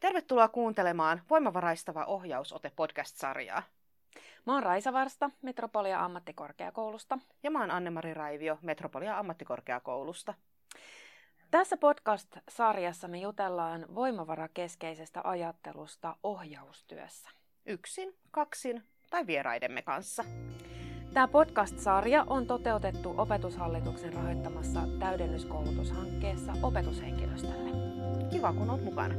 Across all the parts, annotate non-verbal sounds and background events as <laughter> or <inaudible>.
Tervetuloa kuuntelemaan Voimavaraistava ohjausote podcast-sarjaa. Mä oon Raisa Varsta Metropolia ammattikorkeakoulusta. Ja mä oon Anne-Mari Raivio Metropolia ammattikorkeakoulusta. Tässä podcast-sarjassa me jutellaan voimavarakeskeisestä ajattelusta ohjaustyössä. Yksin, kaksin tai vieraidemme kanssa. Tämä podcast-sarja on toteutettu Opetushallituksen rahoittamassa täydennyskoulutushankkeessa opetushenkilöstölle. Kiva, kun olet mukana.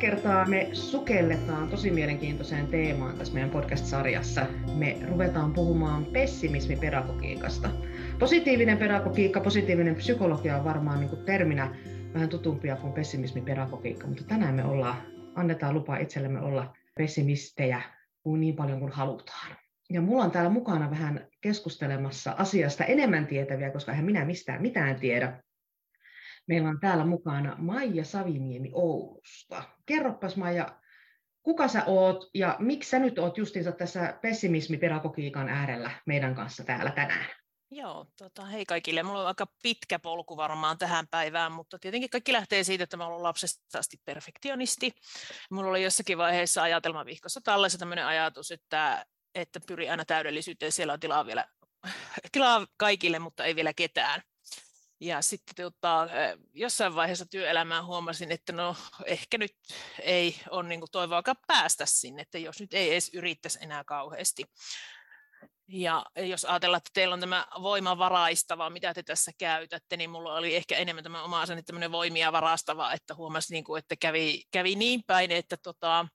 Kertaa me sukelletaan tosi mielenkiintoiseen teemaan tässä meidän podcast-sarjassa. Me ruvetaan puhumaan pessimismipedagogiikasta. Positiivinen pedagogiikka, positiivinen psykologia on varmaan niin kuin terminä vähän tutumpia kuin pessimismipedagogiikka, mutta tänään me ollaan, annetaan lupa itsellemme olla pessimistejä kuin niin paljon kuin halutaan. Ja mulla on täällä mukana vähän keskustelemassa asiasta enemmän tietäviä, koska eihän minä mistään mitään tiedä. Meillä on täällä mukana Maija Saviniemi Oulusta. Kerropas Maija, kuka sä oot ja miksi sä nyt oot justiinsa tässä pessimismipedagogiikan äärellä meidän kanssa täällä tänään? Joo, tota, hei kaikille. Mulla on aika pitkä polku varmaan tähän päivään, mutta tietenkin kaikki lähtee siitä, että mä olen lapsesta asti perfektionisti. Mulla oli jossakin vaiheessa ajatelmavihkossa tallessa tämmöinen ajatus, että, että pyri aina täydellisyyteen. Siellä on tilaa, vielä, tilaa kaikille, mutta ei vielä ketään. Ja sitten tota, jossain vaiheessa työelämää huomasin, että no ehkä nyt ei ole niin toivoakaan päästä sinne, että jos nyt ei edes yrittäisi enää kauheasti. Ja jos ajatellaan, että teillä on tämä voimavaraistava, mitä te tässä käytätte, niin mulla oli ehkä enemmän tämä oma asenne tämmöinen voimia varastava, että huomasi, niin kuin, että kävi, kävi niin päin, että, tota,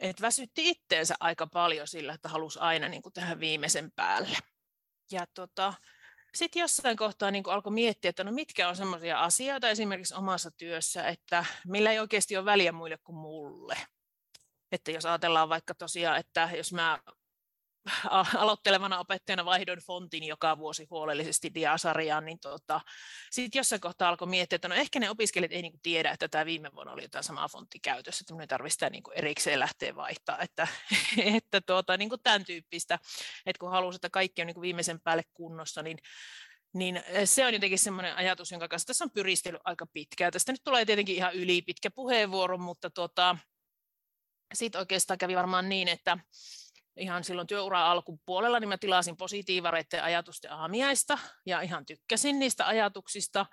että väsytti itteensä aika paljon sillä, että halusi aina niin kuin tähän viimeisen päälle. Ja tota, sitten jossain kohtaa niin alkoi miettiä, että no mitkä on sellaisia asioita esimerkiksi omassa työssä, että millä ei oikeasti ole väliä muille kuin mulle. Että jos ajatellaan vaikka tosiaan, että jos mä aloittelevana opettajana vaihdoin fontin joka vuosi huolellisesti diasarjaan, niin tota, sitten jossain kohtaa alkoi miettiä, että no ehkä ne opiskelijat ei niinku tiedä, että tämä viime vuonna oli jotain samaa fontti käytössä, että minun ei tarvitse sitä niinku erikseen lähteä vaihtaa, että, <laughs> että tuota, niinku tämän tyyppistä, että kun haluaa, että kaikki on niinku viimeisen päälle kunnossa, niin niin se on jotenkin semmoinen ajatus, jonka kanssa tässä on pyristellyt aika pitkään. Tästä nyt tulee tietenkin ihan yli pitkä puheenvuoro, mutta tuota, sitten oikeastaan kävi varmaan niin, että ihan silloin työura alkupuolella, niin mä tilasin positiivareiden ajatusten aamiaista ja ihan tykkäsin niistä ajatuksista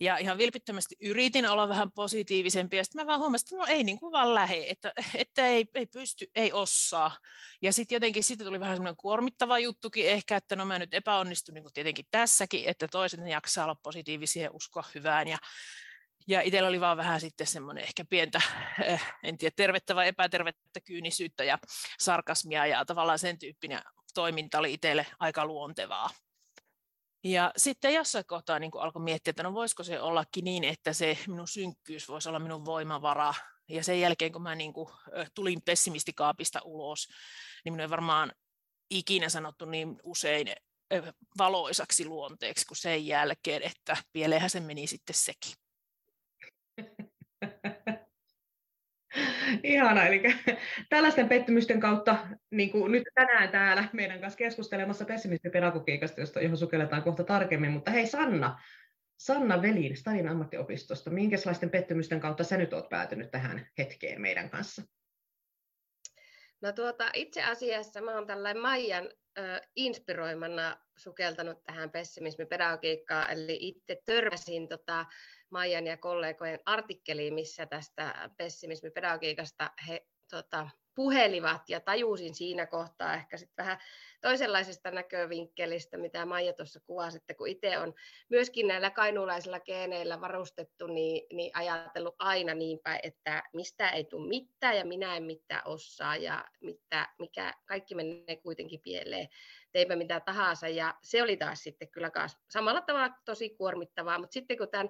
ja ihan vilpittömästi yritin olla vähän positiivisempi, ja sitten mä vaan huomasin, että no ei niin kuin vaan lähe, että, että ei, ei pysty, ei osaa. Ja sitten jotenkin sitten tuli vähän semmoinen kuormittava juttukin ehkä, että no mä nyt epäonnistun niin kuin tietenkin tässäkin, että toiset jaksaa olla positiivisia ja uskoa hyvään, ja ja itsellä oli vaan vähän sitten semmoinen ehkä pientä, eh, en tiedä, tervettä vai epätervettä kyynisyyttä ja sarkasmia ja tavallaan sen tyyppinen toiminta oli itselle aika luontevaa. Ja sitten jossain kohtaa niin alkoi miettiä, että no voisiko se ollakin niin, että se minun synkkyys voisi olla minun voimavara. Ja sen jälkeen, kun mä niin kuin tulin pessimistikaapista ulos, niin minun ei varmaan ikinä sanottu niin usein valoisaksi luonteeksi kuin sen jälkeen, että pieleenhän se meni sitten sekin. Ihana, eli <laughs> tällaisten pettymysten kautta niin kuin nyt tänään täällä meidän kanssa keskustelemassa pessimismipedagogiikasta, josta, johon sukelletaan kohta tarkemmin. Mutta hei Sanna, Sanna Velin Stadin ammattiopistosta, minkälaisten pettymysten kautta sä nyt oot päätynyt tähän hetkeen meidän kanssa? No tuota, itse asiassa mä oon tällainen Maijan äh, inspiroimana sukeltanut tähän pessimismipedagogiikkaan, eli itse törmäsin tota, Maijan ja kollegojen artikkeliin, missä tästä pessimismipedagogiikasta he tota, puhelivat ja tajusin siinä kohtaa ehkä sitten vähän toisenlaisesta näkövinkkelistä, mitä Maija tuossa kuvasi, että kun itse on myöskin näillä kainuulaisilla geeneillä varustettu, niin, niin ajatellut aina niin päin, että mistä ei tule mitään ja minä en mitään osaa ja mitä, mikä, kaikki menee kuitenkin pieleen, teipä mitä tahansa. Ja se oli taas sitten kyllä samalla tavalla tosi kuormittavaa, mutta sitten kun tämän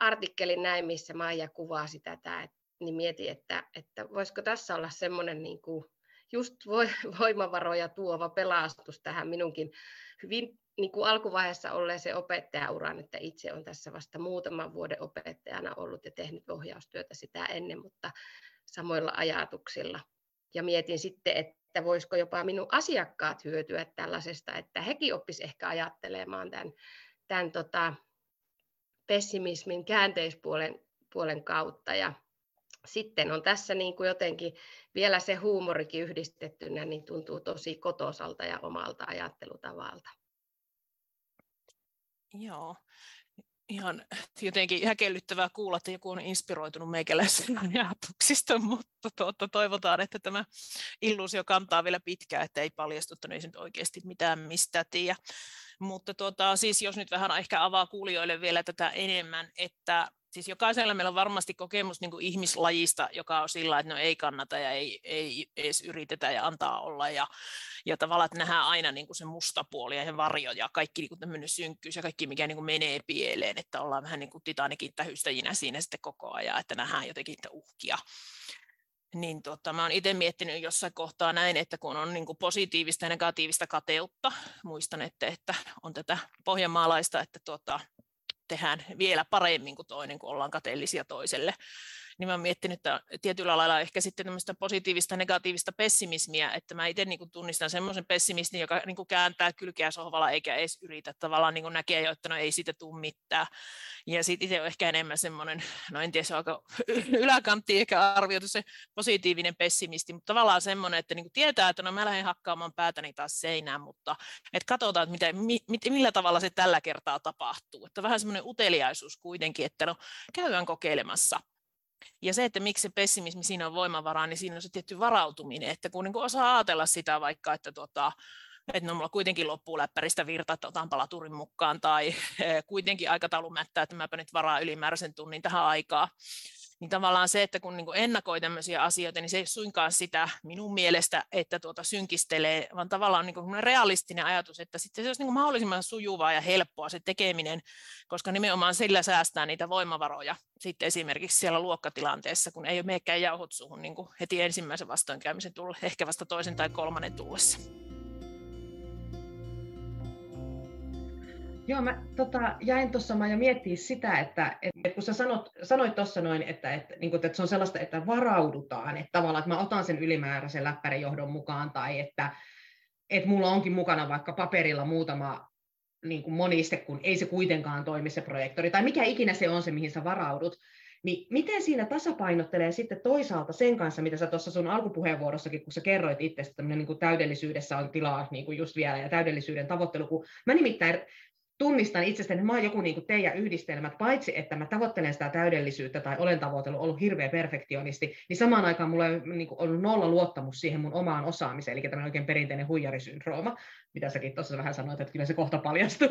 artikkelin näin, missä Maija kuvasi tätä, että niin mietin, että, että voisiko tässä olla semmoinen niin kuin just <laughs> voimavaroja tuova pelastus tähän minunkin hyvin niin kuin alkuvaiheessa olleeseen opettajauran, että itse olen tässä vasta muutaman vuoden opettajana ollut ja tehnyt ohjaustyötä sitä ennen, mutta samoilla ajatuksilla. Ja mietin sitten, että voisiko jopa minun asiakkaat hyötyä tällaisesta, että hekin oppis ehkä ajattelemaan tämän, tämän tota, pessimismin käänteispuolen puolen kautta. Ja sitten on tässä niin kuin jotenkin vielä se huumorikin yhdistettynä, niin tuntuu tosi kotosalta ja omalta ajattelutavalta. Joo, ihan jotenkin häkellyttävää kuulla, että joku on inspiroitunut meikäläisen <laughs> ajatuksista, mutta tuota, toivotaan, että tämä illuusio kantaa vielä pitkään, että ei paljastu, että ei nyt oikeasti mitään mistä tiedä. Mutta tuota, siis jos nyt vähän ehkä avaa kuulijoille vielä tätä enemmän, että siis jokaisella meillä on varmasti kokemus niin kuin ihmislajista, joka on sillä, että no ei kannata ja ei, ei edes yritetä ja antaa olla. Ja, ja tavallaan, että nähdään aina niin kuin se musta puoli ja se varjo ja kaikki niin kuin tämmöinen synkkyys ja kaikki, mikä niin kuin menee pieleen, että ollaan vähän niin kuin Titanikin tähystäjinä siinä sitten koko ajan, että nähdään jotenkin niitä uhkia niin tota, mä oon itse miettinyt jossain kohtaa näin, että kun on niin kuin positiivista ja negatiivista kateutta, muistan, että, että on tätä pohjanmaalaista, että tota, tehdään vielä paremmin kuin toinen, kun ollaan kateellisia toiselle. Niin mä oon miettinyt, että tietyllä lailla ehkä sitten tämmöistä positiivista negatiivista pessimismiä, että mä itse niin tunnistan semmoisen pessimistin, joka niin kuin kääntää kylkeä sohvalla eikä edes yritä, tavallaan niin kuin näkee jo, että no ei siitä tule mitään. Ja sitten itse on ehkä enemmän semmoinen, no en tiedä, se on aika <laughs> yläkantti ehkä arvioitu se positiivinen pessimisti, mutta tavallaan semmoinen, että niin kuin tietää, että no mä lähden hakkaamaan päätäni taas seinään, mutta että katsotaan, että mitä, mi, millä tavalla se tällä kertaa tapahtuu. Että vähän semmoinen uteliaisuus kuitenkin, että no käydään kokeilemassa. Ja se, että miksi se pessimismi siinä on voimavaraa, niin siinä on se tietty varautuminen, että kun niin osaa ajatella sitä vaikka, että tota, että no mulla kuitenkin loppuu läppäristä virta, että otan palaturin mukaan, tai kuitenkin aikataulu mättää, että mäpä nyt varaa ylimääräisen tunnin tähän aikaan. Niin tavallaan se, että kun niin ennakoi tämmöisiä asioita, niin se ei suinkaan sitä minun mielestä, että tuota synkistelee, vaan tavallaan niin kuin realistinen ajatus, että sitten se olisi niin kuin mahdollisimman sujuvaa ja helppoa se tekeminen, koska nimenomaan sillä säästää niitä voimavaroja sitten esimerkiksi siellä luokkatilanteessa, kun ei ole meikään jauhot suhun niin kuin heti ensimmäisen vastoinkäymisen tulle, ehkä vasta toisen tai kolmannen tullessa. Joo, mä tota, jäin tuossa ja miettiä sitä, että, että kun sä sanot, sanoit tuossa noin, että, että, niin kuin, että se on sellaista, että varaudutaan, että tavallaan, että mä otan sen ylimääräisen läppärijohdon mukaan, tai että, että mulla onkin mukana vaikka paperilla muutama niin kuin moniste, kun ei se kuitenkaan toimi se projektori, tai mikä ikinä se on se, mihin sä varaudut, niin miten siinä tasapainottelee sitten toisaalta sen kanssa, mitä sä tuossa sun alkupuheenvuorossakin, kun sä kerroit itse, että niin kuin täydellisyydessä on tilaa niin kuin just vielä ja täydellisyyden tavoittelu, kun mä nimittäin tunnistan itsestäni, että mä oon joku niin kuin teidän yhdistelmät, paitsi että mä tavoittelen sitä täydellisyyttä tai olen tavoitellut, ollut hirveä perfektionisti, niin samaan aikaan mulla on niin kuin ollut nolla luottamus siihen mun omaan osaamiseen, eli tämmöinen oikein perinteinen huijarisyndrooma, mitä säkin tuossa vähän sanoit, että kyllä se kohta paljastuu,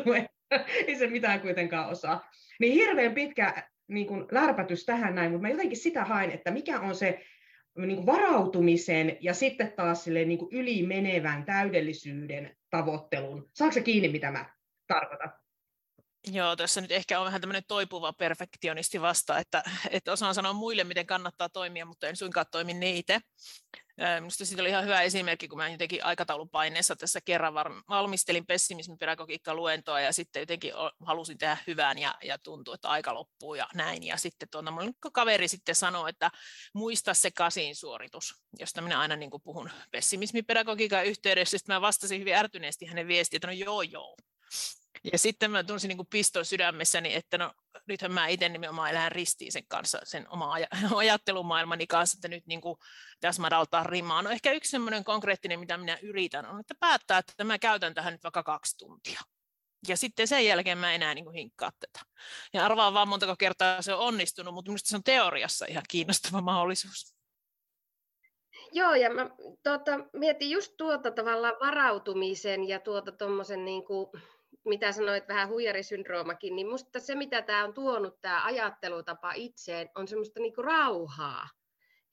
<laughs> ei se mitään kuitenkaan osaa. Niin hirveän pitkä niin kuin lärpätys tähän näin, mutta mä jotenkin sitä hain, että mikä on se niin kuin varautumisen ja sitten taas sille niin ylimenevän täydellisyyden tavoittelun. Saako se kiinni, mitä mä tarkoita. Joo, tässä nyt ehkä on vähän tämmöinen toipuva perfektionisti vasta, että, että osaan sanoa muille, miten kannattaa toimia, mutta en suinkaan toimi niitä. Minusta siitä oli ihan hyvä esimerkki, kun mä jotenkin aikataulupaineessa tässä kerran valmistelin pessimismipedagogiikka luentoa ja sitten jotenkin halusin tehdä hyvän ja, ja tuntui, että aika loppuu ja näin. Ja sitten tuota, kaveri sitten sanoi, että muista se kasin suoritus, josta minä aina niin puhun pessimismipedagogiikan yhteydessä. Sitten mä vastasin hyvin ärtyneesti hänen viestiin, että no joo joo, ja sitten mä tunsin niin piston sydämessäni, että no nythän mä itse nimenomaan elän ristiin sen kanssa, sen oma aj- <laughs> ajattelumaailmani kanssa, että nyt niin tässä madaltaa rimaa. No ehkä yksi semmoinen konkreettinen, mitä minä yritän, on, että päättää, että mä käytän tähän nyt vaikka kaksi tuntia. Ja sitten sen jälkeen mä enää niin hinkkaa tätä. Ja arvaan vaan montako kertaa se on onnistunut, mutta minusta se on teoriassa ihan kiinnostava mahdollisuus. Joo, ja mä tuota, mietin just tuota tavallaan varautumisen ja tuota tuommoisen niin kuin, mitä sanoit, vähän huijarisyndroomakin, niin musta se, mitä tämä on tuonut, tämä ajattelutapa itseen, on semmoista niinku rauhaa.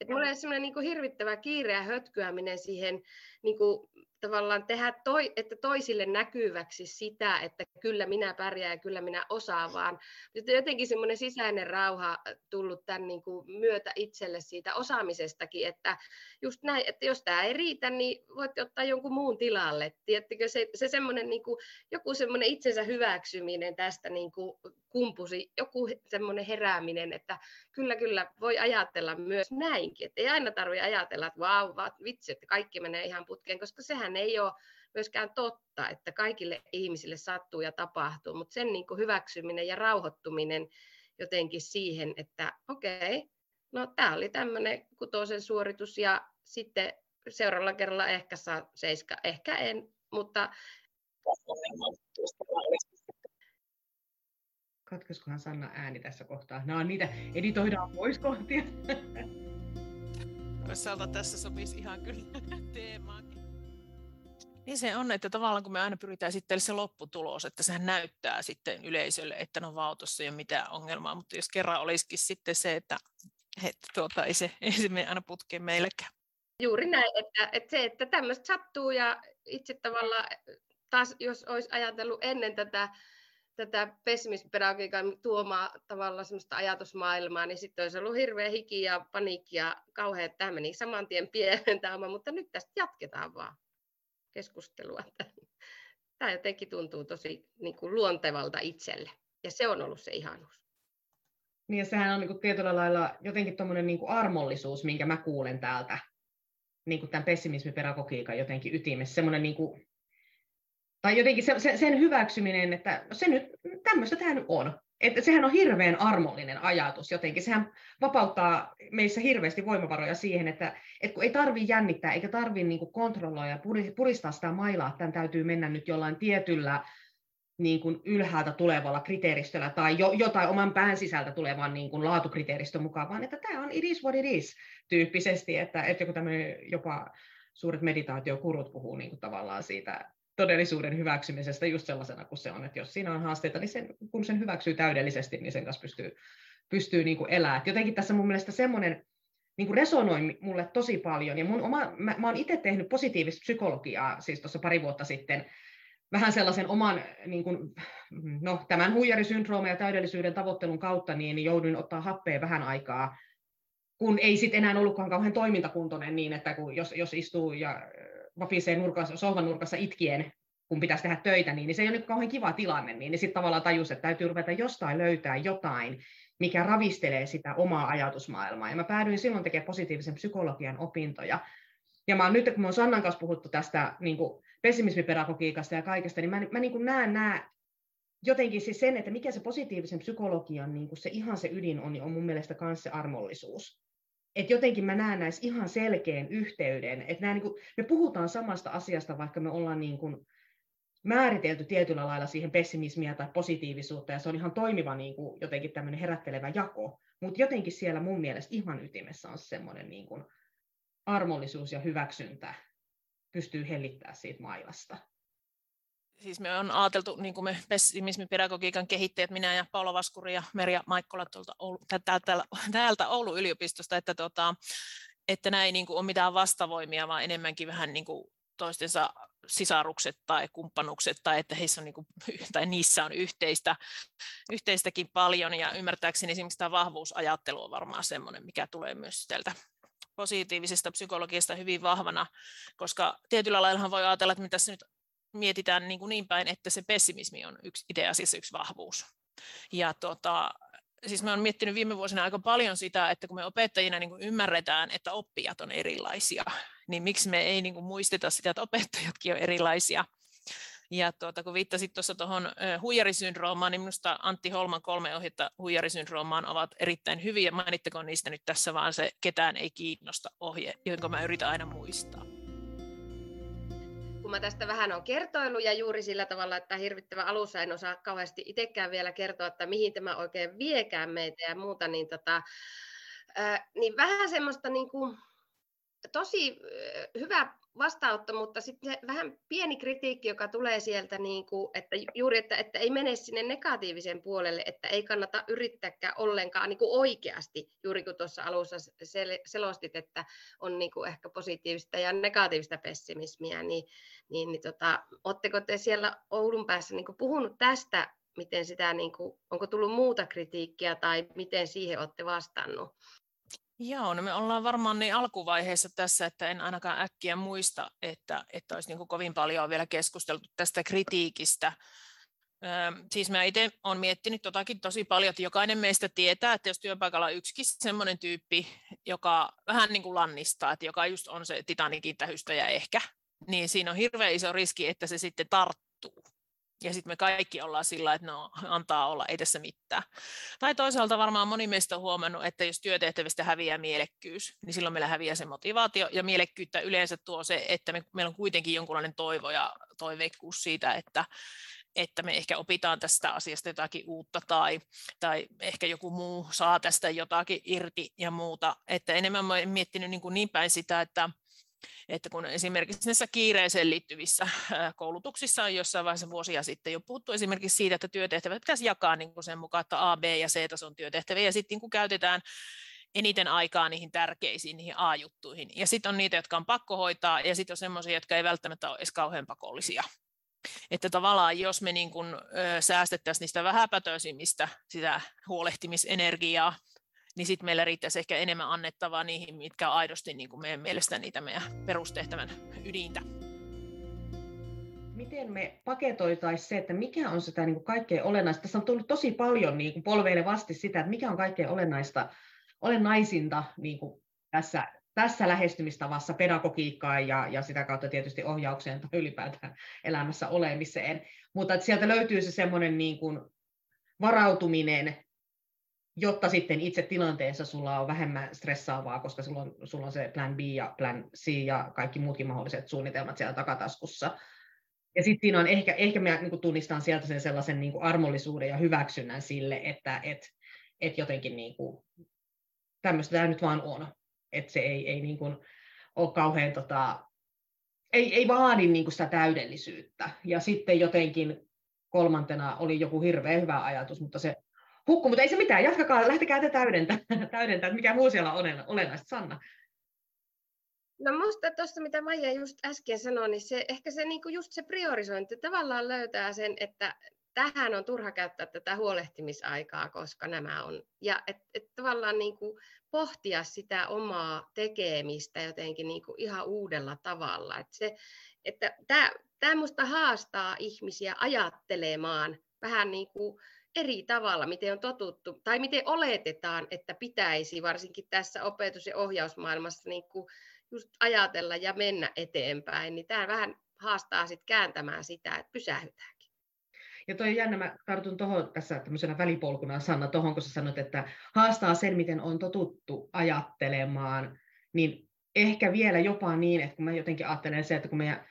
Et mulla on semmoinen niinku hirvittävä kiire ja hötkyäminen siihen niinku tavallaan tehdä, toi, että toisille näkyväksi sitä, että kyllä minä pärjään ja kyllä minä osaan, vaan jotenkin semmoinen sisäinen rauha tullut tämän niin kuin myötä itselle siitä osaamisestakin, että just näin, että jos tämä ei riitä, niin voit ottaa jonkun muun tilalle. Tiedättekö, se, se semmoinen niin kuin, joku semmoinen itsensä hyväksyminen tästä niin kuin kumpusi, joku semmoinen herääminen, että kyllä, kyllä voi ajatella myös näinkin, että ei aina tarvitse ajatella, että vau, vitsi, että kaikki menee ihan putkeen, koska sehän ei ole myöskään totta, että kaikille ihmisille sattuu ja tapahtuu, mutta sen niin kuin hyväksyminen ja rauhoittuminen jotenkin siihen, että okei, okay, no tämä oli tämmöinen kutosen suoritus ja sitten seuraavalla kerralla ehkä saa seiska, ehkä en, mutta Katkaisikohan Sanna ääni tässä kohtaa? Nämä on niitä, editoidaan pois kohtia. <laughs> Toisaalta tässä sopisi ihan kyllä <laughs> teemaankin. Niin se on, että tavallaan kun me aina pyritään sitten se lopputulos, että sehän näyttää sitten yleisölle, että no vau, tuossa ei ole mitään ongelmaa, mutta jos kerran olisikin sitten se, että, että tuota, ei, se, ei se mene aina putkeen meillekään. Juuri näin, että, että se, että tämmöistä sattuu ja itse tavallaan taas jos olisi ajatellut ennen tätä tätä pessimismipedagogiikan tuomaa tavallaan semmoista ajatusmaailmaa, niin sitten olisi ollut hirveä hiki ja paniikki ja kauhean, että tämä meni saman tien pienen tämä, mutta nyt tästä jatketaan vaan keskustelua. Tämä jotenkin tuntuu tosi niin kuin luontevalta itselle, ja se on ollut se ihanuus. Niin ja sehän on niin kuin tietyllä lailla jotenkin tuommoinen niin armollisuus, minkä mä kuulen täältä niin kuin tämän pessimismipedagogiikan jotenkin ytimessä, semmoinen niin kuin tai jotenkin se, se, sen hyväksyminen, että se nyt, tämmöistä tämä nyt on. Että sehän on hirveän armollinen ajatus jotenkin. Sehän vapauttaa meissä hirveästi voimavaroja siihen, että, että kun ei tarvitse jännittää eikä tarvitse niin kontrolloida ja puristaa sitä mailaa, että tämän täytyy mennä nyt jollain tietyllä niin kuin ylhäältä tulevalla kriteeristöllä tai jo, jotain oman pään sisältä tulevan niin kuin laatukriteeristön mukaan, vaan että tämä on it is what it is tyyppisesti, että, että joku tämmöinen jopa suuret meditaatiokurut puhuu niin kuin tavallaan siitä todellisuuden hyväksymisestä just sellaisena kuin se on, että jos siinä on haasteita, niin sen, kun sen hyväksyy täydellisesti, niin sen kanssa pystyy, pystyy niin elämään. Jotenkin tässä mun mielestä semmoinen niin resonoi mulle tosi paljon, ja mun oma, mä, mä oon itse tehnyt positiivista psykologiaa siis tuossa pari vuotta sitten, vähän sellaisen oman, niin kuin, no, tämän huijarisyndrooman ja täydellisyyden tavoittelun kautta, niin jouduin ottaa happea vähän aikaa, kun ei sitten enää ollutkaan kauhean toimintakuntoinen niin, että kun jos, jos istuu ja vapisee nurkassa, sohvan nurkassa itkien, kun pitäisi tehdä töitä, niin, niin se ei ole nyt kauhean kiva tilanne, niin, niin sitten tavallaan tajus, että täytyy ruveta jostain löytää jotain, mikä ravistelee sitä omaa ajatusmaailmaa. Ja mä päädyin silloin tekemään positiivisen psykologian opintoja. Ja mä nyt, kun mä oon Sannan kanssa puhuttu tästä niin kuin pessimismipedagogiikasta ja kaikesta, niin mä, mä niin kuin näen nämä jotenkin siis sen, että mikä se positiivisen psykologian niin kuin se ihan se ydin on, niin on mun mielestä myös se armollisuus et jotenkin mä näen näissä ihan selkeän yhteyden, että nämä, niin kuin, me puhutaan samasta asiasta, vaikka me ollaan niin kuin, määritelty tietyllä lailla siihen pessimismiä tai positiivisuutta, ja se on ihan toimiva niin kuin, jotenkin tämmöinen herättelevä jako, mutta jotenkin siellä mun mielestä ihan ytimessä on semmoinen niin kuin, armollisuus ja hyväksyntä pystyy hellittämään siitä mailasta siis me on ajateltu, niin kuin me pessimismipedagogiikan kehittäjät, minä ja Paula Vaskuri ja Merja Maikkola tuolta Oulu, täältä, täältä Oulun yliopistosta, että, tota, että näin ei niin kuin ole mitään vastavoimia, vaan enemmänkin vähän niin kuin toistensa sisarukset tai kumppanukset, tai että heissä on niin kuin, <laughs> tai niissä on yhteistä, yhteistäkin paljon, ja ymmärtääkseni esimerkiksi tämä vahvuusajattelu on varmaan sellainen, mikä tulee myös sieltä positiivisesta psykologiasta hyvin vahvana, koska tietyllä lailla voi ajatella, että mitä tässä nyt mietitään niin, kuin niin päin, että se pessimismi on yksi, itse asiassa yksi vahvuus. Ja tota, siis mä olen miettinyt viime vuosina aika paljon sitä, että kun me opettajina niin kuin ymmärretään, että oppijat on erilaisia, niin miksi me ei niin kuin muisteta sitä, että opettajatkin on erilaisia. Ja tuota, kun viittasit tuossa tuohon huijarisyndroomaan, niin minusta Antti Holman kolme ohjetta huijarisyndroomaan ovat erittäin hyviä. Mainittakoon niistä nyt tässä vaan se ketään ei kiinnosta ohje, jonka mä yritän aina muistaa mä tästä vähän on kertoillut ja juuri sillä tavalla, että hirvittävä alussa en osaa kauheasti itsekään vielä kertoa, että mihin tämä oikein viekään meitä ja muuta, niin, tota, ää, niin vähän semmoista niin kuin, tosi hyvä vastaanotto, mutta sitten vähän pieni kritiikki, joka tulee sieltä, niin kuin, että juuri, että, että ei mene sinne negatiivisen puolelle, että ei kannata yrittääkään ollenkaan niin kuin oikeasti, juuri kun tuossa alussa sel- selostit, että on niin kuin ehkä positiivista ja negatiivista pessimismiä, niin, niin, niin tota, oletteko te siellä Oulun päässä niin kuin puhunut tästä, miten sitä, niin kuin, onko tullut muuta kritiikkiä tai miten siihen olette vastannut? Joo, no me ollaan varmaan niin alkuvaiheessa tässä, että en ainakaan äkkiä muista, että, että olisi niin kuin kovin paljon vielä keskusteltu tästä kritiikistä. Siis mä itse olen miettinyt totakin tosi paljon, että jokainen meistä tietää, että jos työpaikalla on yksikin semmoinen tyyppi, joka vähän niin kuin lannistaa, että joka just on se Titanikin tähystäjä ehkä, niin siinä on hirveän iso riski, että se sitten tarttuu. Ja sitten me kaikki ollaan sillä, että no antaa olla, ei tässä mitään. Tai toisaalta varmaan moni meistä on huomannut, että jos työtehtävistä häviää mielekkyys, niin silloin meillä häviää se motivaatio. Ja mielekkyyttä yleensä tuo se, että me, meillä on kuitenkin jonkunlainen toivo ja toiveikkuus siitä, että, että me ehkä opitaan tästä asiasta jotakin uutta tai, tai ehkä joku muu saa tästä jotakin irti ja muuta. Että enemmän mä olen miettinyt niin, kuin niin päin sitä, että, että kun esimerkiksi näissä kiireeseen liittyvissä koulutuksissa on jossain vaiheessa vuosia sitten jo puhuttu esimerkiksi siitä, että työtehtävät pitäisi jakaa niin kuin sen mukaan, että A, B ja C-tason työtehtäviä, ja sitten niin käytetään eniten aikaa niihin tärkeisiin, niihin A-juttuihin. Ja sitten on niitä, jotka on pakko hoitaa, ja sitten on sellaisia, jotka ei välttämättä ole edes kauhean pakollisia. Että tavallaan jos me niin kun, ö, säästettäisiin niistä vähäpätöisimmistä sitä huolehtimisenergiaa, niin sitten meillä riittäisi ehkä enemmän annettavaa niihin, mitkä on aidosti niin kuin meidän mielestä niitä meidän perustehtävän ydintä. Miten me paketoitaisiin se, että mikä on sitä niin kuin kaikkein olennaista? Tässä on tullut tosi paljon niin kuin polveille vasti sitä, että mikä on kaikkein olennaista, olennaisinta niin kuin tässä, tässä lähestymistavassa pedagogiikkaan ja, ja sitä kautta tietysti ohjaukseen tai ylipäätään elämässä olemiseen. Mutta että sieltä löytyy se semmoinen niin kuin varautuminen jotta sitten itse tilanteessa sulla on vähemmän stressaavaa, koska sulla on, sulla on se plan B ja plan C ja kaikki muutkin mahdolliset suunnitelmat siellä takataskussa. Ja sitten siinä on ehkä, ehkä mä niin tunnistan sieltä sen sellaisen niin armollisuuden ja hyväksynnän sille, että et, et jotenkin niin kuin, tämmöistä tämä nyt vaan on. Että se ei, ei niin kuin ole kauhean, tota, ei, ei vaadi niin kuin sitä täydellisyyttä. Ja sitten jotenkin kolmantena oli joku hirveän hyvä ajatus, mutta se hukku, mutta ei se mitään, jatkakaa, lähtekää te täydentämään, <laughs> täydentää, mikä muu siellä on olennaista. Sanna. No musta tuossa, mitä Maija just äsken sanoi, niin se, ehkä se niinku just se priorisointi tavallaan löytää sen, että tähän on turha käyttää tätä huolehtimisaikaa, koska nämä on. Ja et, et tavallaan niinku pohtia sitä omaa tekemistä jotenkin niinku ihan uudella tavalla. Et se, että tämä minusta haastaa ihmisiä ajattelemaan vähän niin kuin eri tavalla, miten on totuttu, tai miten oletetaan, että pitäisi varsinkin tässä opetus- ja ohjausmaailmassa niin kuin just ajatella ja mennä eteenpäin, niin tämä vähän haastaa sitten kääntämään sitä, että pysähytäänkin. Ja toi jännä, mä tartun tuohon tässä tämmöisenä välipolkuna Sanna, tuohon kun sä sanot, että haastaa sen, miten on totuttu ajattelemaan, niin ehkä vielä jopa niin, että kun mä jotenkin ajattelen se, että kun meidän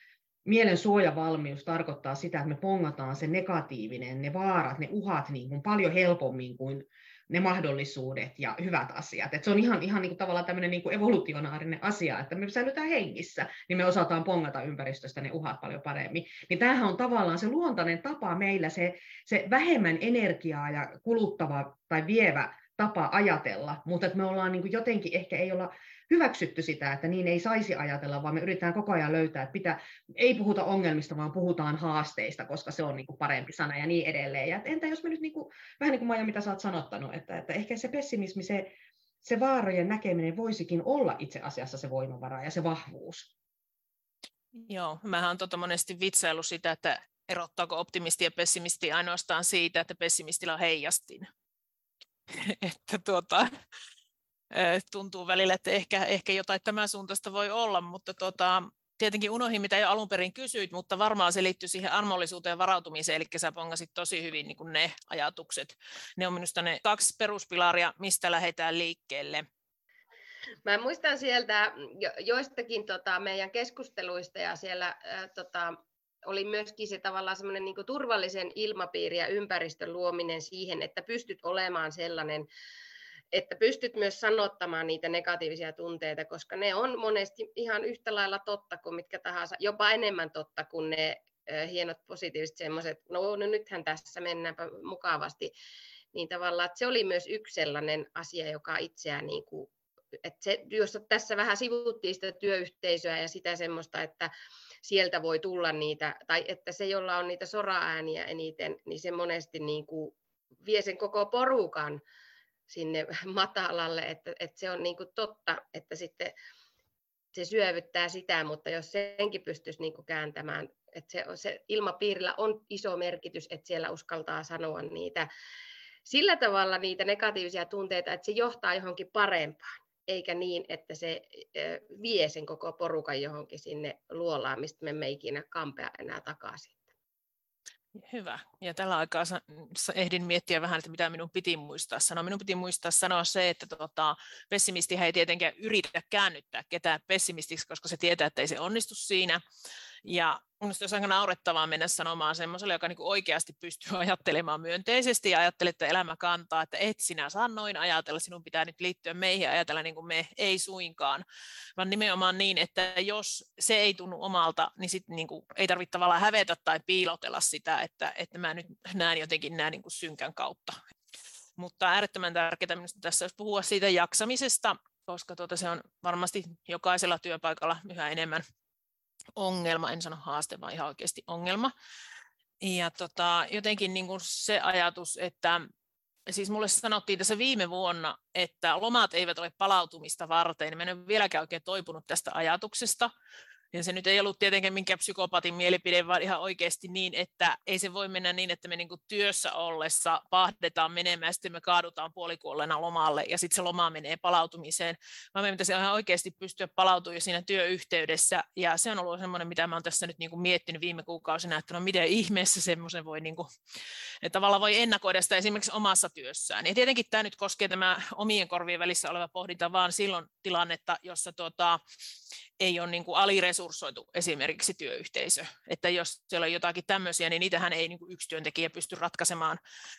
mielen suojavalmius tarkoittaa sitä, että me pongataan se negatiivinen, ne vaarat, ne uhat niin kuin paljon helpommin kuin ne mahdollisuudet ja hyvät asiat. Et se on ihan, ihan niin kuin tavallaan tämmöinen niin kuin evolutionaarinen asia, että me säilytään hengissä, niin me osataan pongata ympäristöstä ne uhat paljon paremmin. Niin tämähän on tavallaan se luontainen tapa meillä, se, se vähemmän energiaa ja kuluttava tai vievä tapa ajatella, mutta että me ollaan niin kuin jotenkin ehkä ei olla hyväksytty sitä, että niin ei saisi ajatella, vaan me yritetään koko ajan löytää, että pitää, ei puhuta ongelmista, vaan puhutaan haasteista, koska se on niin kuin parempi sana ja niin edelleen. Ja entä jos me nyt, niin kuin, vähän niin kuin Maija, mitä sä oot sanottanut, että, että ehkä se pessimismi, se, se vaarojen näkeminen voisikin olla itse asiassa se voimavara ja se vahvuus. Joo, mähän on tota monesti vitsaillut sitä, että erottaako optimisti ja pessimisti ainoastaan siitä, että pessimistillä on heijastin. <laughs> että tuota, tuntuu välillä, että ehkä, ehkä jotain tämän suuntaista voi olla, mutta tota, tietenkin unohin, mitä jo alun perin kysyit, mutta varmaan se liittyy siihen armollisuuteen ja varautumiseen, eli sä pongasit tosi hyvin niin ne ajatukset. Ne on minusta ne kaksi peruspilaria, mistä lähdetään liikkeelle. Mä muistan sieltä jo, joistakin tota, meidän keskusteluista ja siellä äh, tota, oli myöskin se tavallaan semmoinen niin turvallisen ilmapiiri ja ympäristön luominen siihen, että pystyt olemaan sellainen että pystyt myös sanottamaan niitä negatiivisia tunteita, koska ne on monesti ihan yhtä lailla totta kuin mitkä tahansa, jopa enemmän totta kuin ne hienot positiiviset semmoiset, no, no nythän tässä mennäänpä mukavasti, niin tavallaan että se oli myös yksi sellainen asia, joka itseään niin kuin, että se, jos tässä vähän sivuttiin sitä työyhteisöä ja sitä semmoista, että sieltä voi tulla niitä, tai että se, jolla on niitä sora-ääniä eniten, niin se monesti niin kuin vie sen koko porukan sinne <laughs> matalalle, että, että se on niin kuin totta, että sitten se syövyttää sitä, mutta jos senkin pystyisi niin kuin kääntämään, että se, se ilmapiirillä on iso merkitys, että siellä uskaltaa sanoa niitä sillä tavalla niitä negatiivisia tunteita, että se johtaa johonkin parempaan. eikä niin, että se vie sen koko porukan johonkin sinne luolaan, mistä me emme ikinä kampea enää takaisin. Hyvä. Ja tällä aikaa ehdin miettiä vähän, että mitä minun piti muistaa sanoa. Minun piti muistaa sanoa se, että tota, pessimisti ei tietenkään yritä käännyttää ketään pessimistiksi, koska se tietää, että ei se onnistu siinä. Ja minusta olisi aika naurettavaa mennä sanomaan semmoiselle, joka niinku oikeasti pystyy <laughs> ajattelemaan myönteisesti ja ajattelee, että elämä kantaa, että et sinä saa noin ajatella, sinun pitää nyt liittyä meihin ja ajatella niin kuin me, ei suinkaan, vaan nimenomaan niin, että jos se ei tunnu omalta, niin sit niin kuin ei tarvitse tavallaan hävetä tai piilotella sitä, että, että mä nyt näen jotenkin näin niin kuin synkän kautta. Mutta äärettömän tärkeää minusta tässä olisi puhua siitä jaksamisesta, koska tuota, se on varmasti jokaisella työpaikalla yhä enemmän ongelma, en sano haaste, vaan ihan oikeasti ongelma. Ja tota, jotenkin niin kuin se ajatus, että siis mulle sanottiin tässä viime vuonna, että lomat eivät ole palautumista varten. Mä en ole vieläkään oikein toipunut tästä ajatuksesta. Ja se nyt ei ollut tietenkään minkään psykopatin mielipide, vaan ihan oikeasti niin, että ei se voi mennä niin, että me niin kuin työssä ollessa pahdetaan menemään sitten me kaadutaan puolikuolleena lomalle ja sitten se loma menee palautumiseen, vaan meidän pitäisi ihan oikeasti pystyä palautumaan jo siinä työyhteydessä. Ja se on ollut semmoinen, mitä mä olen tässä nyt niin kuin miettinyt viime kuukausina, että no miten ihmeessä semmoisen voi, niin kuin, että tavallaan voi ennakoida sitä esimerkiksi omassa työssään. Ja tietenkin tämä nyt koskee tämä omien korvien välissä oleva pohdinta vaan silloin tilannetta, jossa tuota, ei ole niin kuin aliresurssoitu esimerkiksi työyhteisö. Että jos siellä on jotakin tämmöisiä, niin niitähän ei niin yksi työntekijä pysty ratkaisemaan.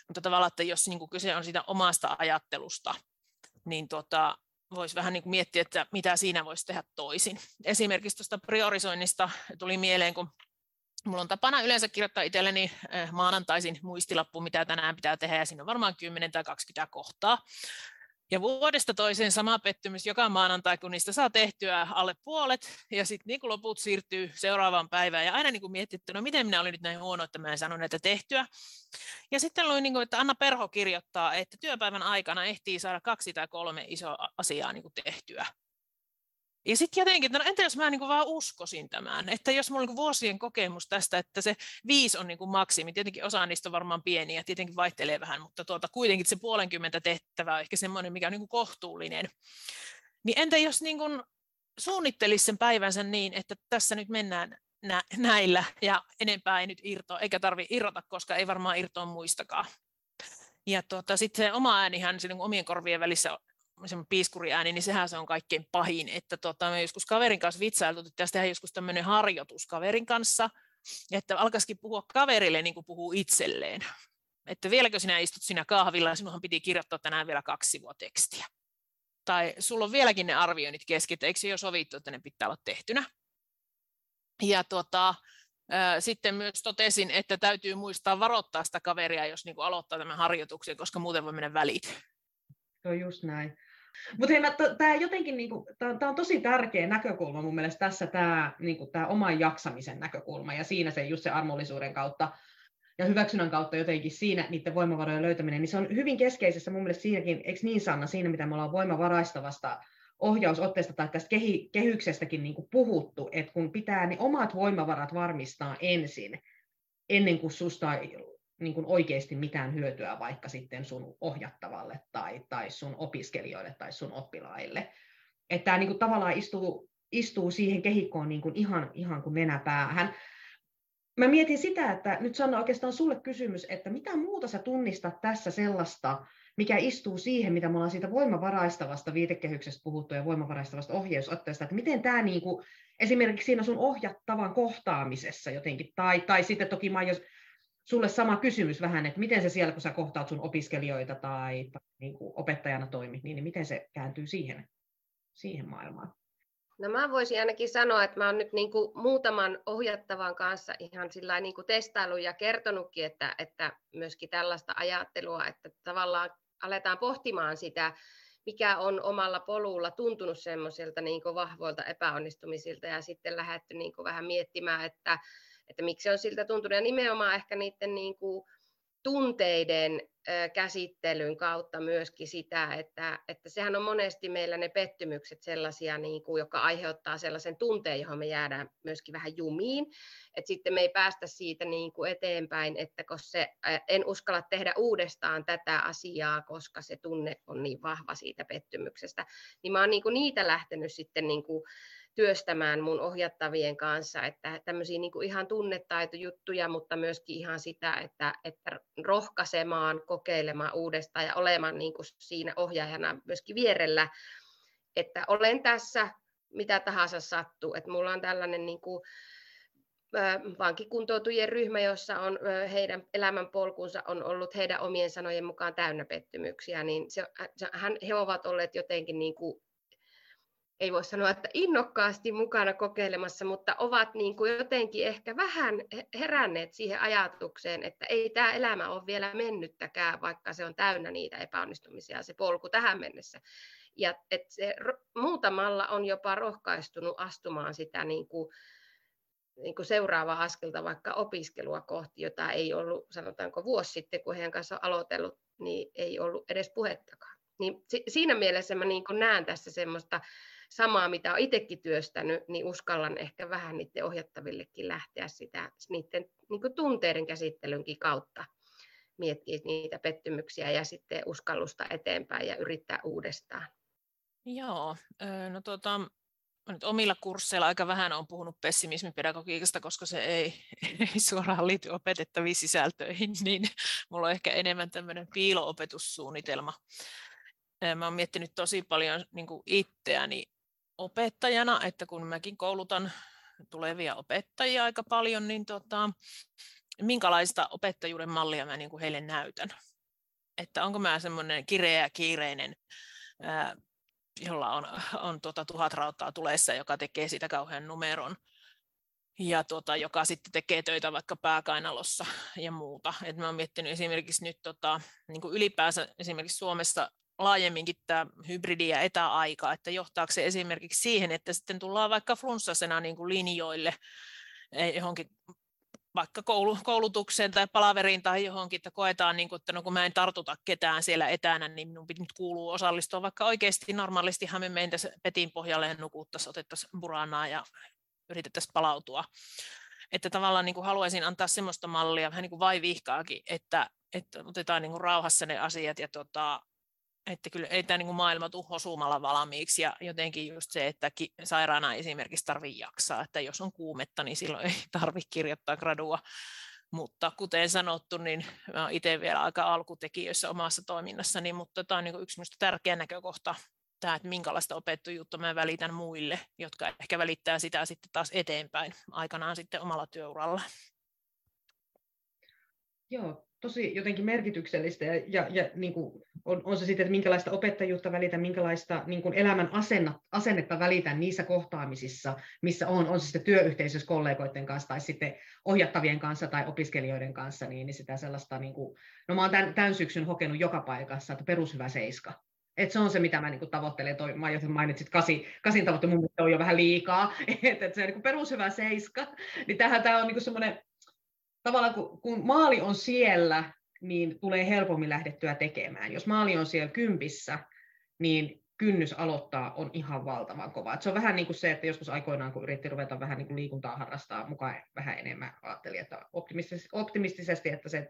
Mutta tavallaan, että jos niin kyse on siitä omasta ajattelusta, niin tota, voisi vähän niin miettiä, että mitä siinä voisi tehdä toisin. Esimerkiksi tuosta priorisoinnista tuli mieleen, kun Mulla on tapana yleensä kirjoittaa itselleni eh, maanantaisin muistilappu, mitä tänään pitää tehdä, ja siinä on varmaan 10 tai 20 kohtaa. Ja vuodesta toiseen sama pettymys joka maanantai, kun niistä saa tehtyä alle puolet, ja sitten niin loput siirtyy seuraavaan päivään. Ja aina niin kuin että no miten minä olin nyt näin huono, että mä en saanut näitä tehtyä. Ja sitten luin, niin kuin, että Anna Perho kirjoittaa, että työpäivän aikana ehtii saada kaksi tai kolme isoa asiaa niin kuin tehtyä. Ja sitten jotenkin, no entä jos mä niin vaan uskoisin tämän, että jos mulla on niin vuosien kokemus tästä, että se viisi on niin kuin maksimi, tietenkin osa niistä on varmaan pieniä, tietenkin vaihtelee vähän, mutta tuota, kuitenkin se puolenkymmentä tehtävää on ehkä semmoinen, mikä on niin kuin kohtuullinen. Niin entä jos niin suunnittelisi sen päivänsä niin, että tässä nyt mennään nä- näillä ja enempää ei nyt irtoa, eikä tarvi irrota, koska ei varmaan irtoa muistakaan. Ja tuota, sitten se oma äänihän niin omien korvien välissä semmoinen piiskuriääni, niin sehän se on kaikkein pahin. Että tota, me joskus kaverin kanssa vitsailtu, että pitäisi tehdä joskus tämmöinen harjoitus kaverin kanssa, että alkaisikin puhua kaverille niin kuin puhuu itselleen. Että vieläkö sinä istut siinä kahvilla ja sinunhan piti kirjoittaa tänään vielä kaksi sivua tekstiä. Tai sulla on vieläkin ne arvioinnit kesken, että eikö se jo sovittu, että ne pitää olla tehtynä. Ja tota, sitten myös totesin, että täytyy muistaa varoittaa sitä kaveria, jos niin kuin aloittaa tämän harjoituksen, koska muuten voi mennä välit. Se on just näin. Mutta tämä jotenkin, niinku, tämä on tosi tärkeä näkökulma mun mielestä tässä tämä niinku, tää oman jaksamisen näkökulma ja siinä se just se armollisuuden kautta ja hyväksynnän kautta jotenkin siinä niiden voimavarojen löytäminen, niin se on hyvin keskeisessä mun mielestä siinäkin, eikö niin Sanna, siinä mitä me ollaan voimavaraistavasta ohjausotteesta tai tästä kehi, kehyksestäkin niin kuin puhuttu, että kun pitää ne omat voimavarat varmistaa ensin, ennen kuin susta niin kuin oikeasti mitään hyötyä vaikka sitten sun ohjattavalle tai, tai sun opiskelijoille tai sun oppilaille. Että tämä niin kuin tavallaan istuu, istuu siihen kehikkoon niin kuin ihan, ihan kuin nenäpäähän. Mä mietin sitä, että nyt Sanna oikeastaan sulle kysymys, että mitä muuta sä tunnistat tässä sellaista, mikä istuu siihen, mitä me ollaan siitä voimavaraistavasta viitekehyksestä puhuttu ja voimavaraistavasta ohjeusotteesta, että miten tämä niin kuin, esimerkiksi siinä sun ohjattavan kohtaamisessa jotenkin, tai, tai sitten toki mä jos sulle sama kysymys vähän, että miten se siellä, kun sä kohtaat sun opiskelijoita tai, tai niin kuin opettajana toimit, niin, niin miten se kääntyy siihen, siihen maailmaan? No mä voisin ainakin sanoa, että mä oon nyt niin kuin muutaman ohjattavan kanssa ihan sillä niin testailu ja kertonutkin, että, että myöskin tällaista ajattelua, että tavallaan aletaan pohtimaan sitä, mikä on omalla polulla tuntunut semmoisilta niin vahvoilta epäonnistumisilta ja sitten lähdetty niin kuin vähän miettimään, että että miksi on siltä tuntunut. Ja nimenomaan ehkä niiden niin kuin tunteiden käsittelyn kautta myöskin sitä, että, että sehän on monesti meillä ne pettymykset sellaisia, niin kuin, joka aiheuttaa sellaisen tunteen, johon me jäädään myöskin vähän jumiin, että sitten me ei päästä siitä niin kuin eteenpäin, että koska se, en uskalla tehdä uudestaan tätä asiaa, koska se tunne on niin vahva siitä pettymyksestä, niin mä oon niin kuin niitä lähtenyt sitten niin kuin, työstämään mun ohjattavien kanssa, että tämmöisiä niin kuin ihan tunnetaitojuttuja, mutta myöskin ihan sitä, että, että rohkaisemaan, kokeilemaan uudestaan ja olemaan niin kuin siinä ohjaajana myöskin vierellä, että olen tässä, mitä tahansa sattuu, että mulla on tällainen niin kuin, vankikuntoutujien ryhmä, jossa on heidän elämänpolkunsa on ollut heidän omien sanojen mukaan täynnä pettymyksiä, niin se, he ovat olleet jotenkin niin kuin ei voi sanoa, että innokkaasti mukana kokeilemassa, mutta ovat niin kuin jotenkin ehkä vähän heränneet siihen ajatukseen, että ei tämä elämä ole vielä mennyttäkään, vaikka se on täynnä niitä epäonnistumisia, se polku tähän mennessä. Ja että se muutamalla on jopa rohkaistunut astumaan sitä niin kuin, niin kuin seuraavaa askelta vaikka opiskelua kohti, jota ei ollut, sanotaanko vuosi sitten, kun heidän kanssa on aloitellut, niin ei ollut edes puhettakaan. Niin siinä mielessä mä niin näen tässä semmoista samaa, mitä olen itsekin työstänyt, niin uskallan ehkä vähän niiden ohjattavillekin lähteä sitä niiden niin tunteiden käsittelynkin kautta miettiä niitä pettymyksiä ja sitten uskallusta eteenpäin ja yrittää uudestaan. Joo, no tuota, nyt omilla kursseilla aika vähän on puhunut pessimismipedagogiikasta, koska se ei, <laughs> ei suoraan liity opetettaviin sisältöihin, <laughs> niin mulla on ehkä enemmän tämmöinen piilo-opetussuunnitelma. Mä oon miettinyt tosi paljon niin itseäni opettajana, että kun mäkin koulutan tulevia opettajia aika paljon, niin tota, minkälaista opettajuuden mallia mä niin kuin heille näytän. Että onko mä semmoinen kireä kiireinen, ää, jolla on, on tota tuhat rautaa tuleessa, joka tekee sitä kauhean numeron, ja tuota, joka sitten tekee töitä vaikka pääkainalossa ja muuta. Et mä oon miettinyt esimerkiksi nyt tota, niin kuin ylipäänsä esimerkiksi Suomessa laajemminkin tämä hybridi- ja etäaika, että johtaako se esimerkiksi siihen, että sitten tullaan vaikka flunssasena niin kuin linjoille eh, johonkin vaikka koulutukseen tai palaveriin tai johonkin, että koetaan, niin kuin, että no kun mä en tartuta ketään siellä etänä, niin minun nyt kuuluu osallistua, vaikka oikeasti normaalistihan me mentäisiin petin pohjalle ja nukuttaisiin, otettaisiin buranaa ja yritettäisiin palautua. Että tavallaan niin kuin haluaisin antaa sellaista mallia, vähän niin kuin vai vihkaakin, että, että otetaan niin kuin rauhassa ne asiat ja tota, että kyllä ei tämä niin maailma tule hosumalla valmiiksi ja jotenkin just se, että sairaana esimerkiksi tarvii jaksaa, että jos on kuumetta, niin silloin <laughs> ei tarvitse kirjoittaa gradua. Mutta kuten sanottu, niin itse vielä aika alkutekijöissä omassa toiminnassani, mutta tämä on niin yksi minusta tärkeä näkökohta, tämä, että minkälaista opettujuutta mä välitän muille, jotka ehkä välittää sitä sitten taas eteenpäin aikanaan sitten omalla työuralla. Joo, tosi jotenkin merkityksellistä ja, ja, ja niin kuin on, on se sitten, että minkälaista opettajuutta välitän, minkälaista niin kuin elämän asenna, asennetta välitän niissä kohtaamisissa, missä on, on se sitten työyhteisössä kollegoiden kanssa tai sitten ohjattavien kanssa tai opiskelijoiden kanssa, niin, niin sitä sellaista, niin kuin, no mä oon tämän, tämän syksyn hokenut joka paikassa, että perushyvä seiska. Et se on se, mitä mä niin tavoittelen. Toi, mä mainitsit kasi, kasin tavoitte, mun mielestä on jo vähän liikaa. <laughs> että et se on niin perushyvä seiska. Niin tähän tämä on niin semmoinen tavallaan kun, kun maali on siellä, niin tulee helpommin lähdettyä tekemään. Jos maali on siellä kympissä, niin kynnys aloittaa on ihan valtavan kova. Et se on vähän niin kuin se, että joskus aikoinaan, kun yritti ruveta vähän niin kuin liikuntaa harrastaa mukaan vähän enemmän, ajattelin, että optimistisesti, optimistisesti että se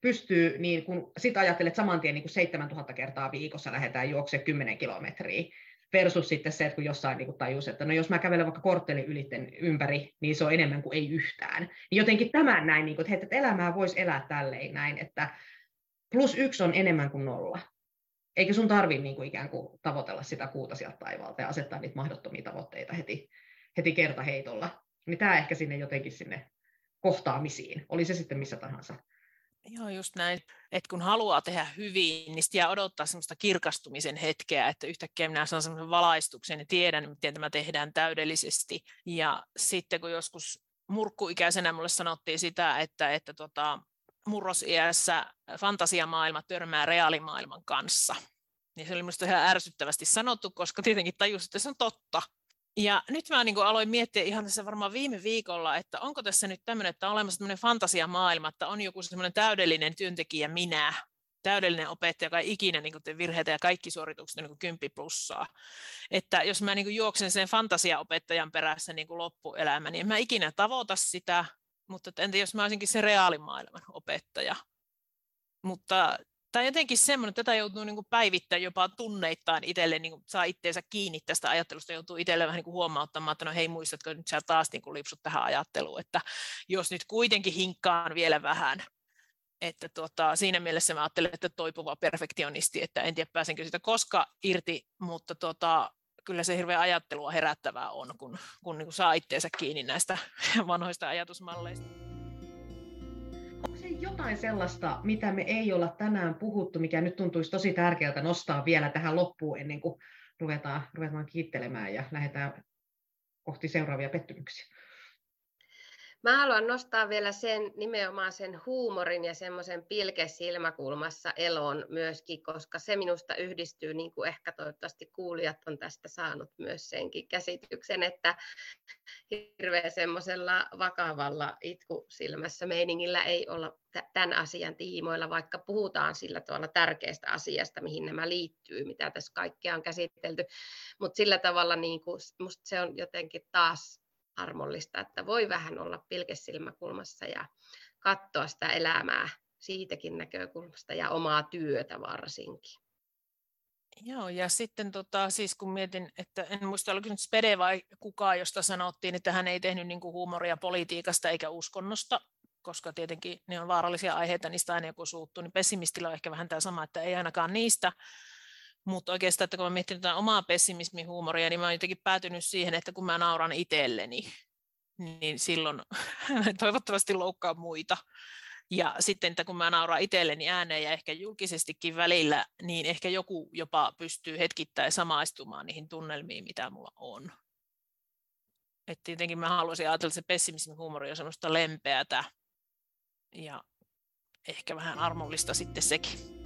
pystyy, niin kun sit ajattelet saman tien niin kuin 7000 kertaa viikossa lähdetään juoksemaan 10 kilometriä, versus sitten se, että kun jossain niin tajus, että no jos mä kävelen vaikka korttelin ylitten ympäri, niin se on enemmän kuin ei yhtään. Niin jotenkin tämän näin, niin kuin, että, että elämää voisi elää tälleen näin, että plus yksi on enemmän kuin nolla. Eikä sun tarvitse niin kuin ikään kuin tavoitella sitä kuuta sieltä taivaalta ja asettaa niitä mahdottomia tavoitteita heti, heti kertaheitolla. Niin tämä ehkä sinne jotenkin sinne kohtaamisiin, oli se sitten missä tahansa Joo, just näin. Että kun haluaa tehdä hyvin, niin sitten odottaa semmoista kirkastumisen hetkeä, että yhtäkkiä minä saan semmoisen valaistuksen ja tiedän, miten tämä tehdään täydellisesti. Ja sitten kun joskus murkkuikäisenä mulle sanottiin sitä, että, että tota, murrosiässä fantasiamaailma törmää reaalimaailman kanssa. Niin se oli minusta ihan ärsyttävästi sanottu, koska tietenkin tajusin, että se on totta. Ja nyt mä niin aloin miettiä ihan tässä varmaan viime viikolla, että onko tässä nyt tämmöinen, että on olemassa tämmöinen fantasiamaailma, että on joku semmoinen täydellinen työntekijä minä, täydellinen opettaja, joka ei ikinä niin virheitä ja kaikki suoritukset on niin kymppi plussaa. Että jos mä niin juoksen sen fantasiaopettajan perässä niin loppuelämä, niin en mä ikinä tavoita sitä, mutta entä jos mä olisinkin se reaalimaailman opettaja. Mutta tämä on jotenkin semmoinen, että tätä joutuu niin päivittämään jopa tunneittain itselle, niin kuin saa itseensä kiinni tästä ajattelusta, joutuu itselle vähän niin huomauttamaan, että no hei muistatko nyt sä taas niin lipsut tähän ajatteluun, että jos nyt kuitenkin hinkkaan vielä vähän, että tuota, siinä mielessä mä ajattelen, että toipuva perfektionisti, että en tiedä pääsenkö sitä koska irti, mutta tuota, kyllä se hirveän ajattelua herättävää on, kun, kun niin saa itseensä kiinni näistä <laughs> vanhoista ajatusmalleista. Se jotain sellaista, mitä me ei olla tänään puhuttu, mikä nyt tuntuisi tosi tärkeältä nostaa vielä tähän loppuun ennen kuin ruvetaan, ruvetaan kiittelemään ja lähdetään kohti seuraavia pettymyksiä? Mä haluan nostaa vielä sen nimenomaan sen huumorin ja semmoisen pilkesilmäkulmassa eloon myöskin, koska se minusta yhdistyy, niin kuin ehkä toivottavasti kuulijat on tästä saanut myös senkin käsityksen, että hirveän semmoisella vakavalla itkusilmässä meiningillä ei olla tämän asian tiimoilla, vaikka puhutaan sillä tavalla tärkeästä asiasta, mihin nämä liittyy, mitä tässä kaikkea on käsitelty. Mutta sillä tavalla niin kuin, musta se on jotenkin taas armollista, että voi vähän olla pilkesilmäkulmassa ja katsoa sitä elämää siitäkin näkökulmasta ja omaa työtä varsinkin. Joo, ja sitten tota, siis kun mietin, että en muista, oliko nyt Spede vai kukaan, josta sanottiin, että hän ei tehnyt niin kuin huumoria politiikasta eikä uskonnosta, koska tietenkin ne on vaarallisia aiheita, niistä aina joku suuttuu, niin pessimistillä on ehkä vähän tämä sama, että ei ainakaan niistä, mutta oikeastaan, että kun mä mietin tätä omaa pessimismin huumoria, niin mä oon jotenkin päätynyt siihen, että kun mä nauran itselleni, niin silloin <laughs> toivottavasti loukkaa muita. Ja sitten, että kun mä nauran itselleni ääneen ja ehkä julkisestikin välillä, niin ehkä joku jopa pystyy hetkittäin samaistumaan niihin tunnelmiin, mitä mulla on. Että tietenkin mä haluaisin ajatella, että se pessimismin huumori on semmoista lempeätä ja ehkä vähän armollista sitten sekin.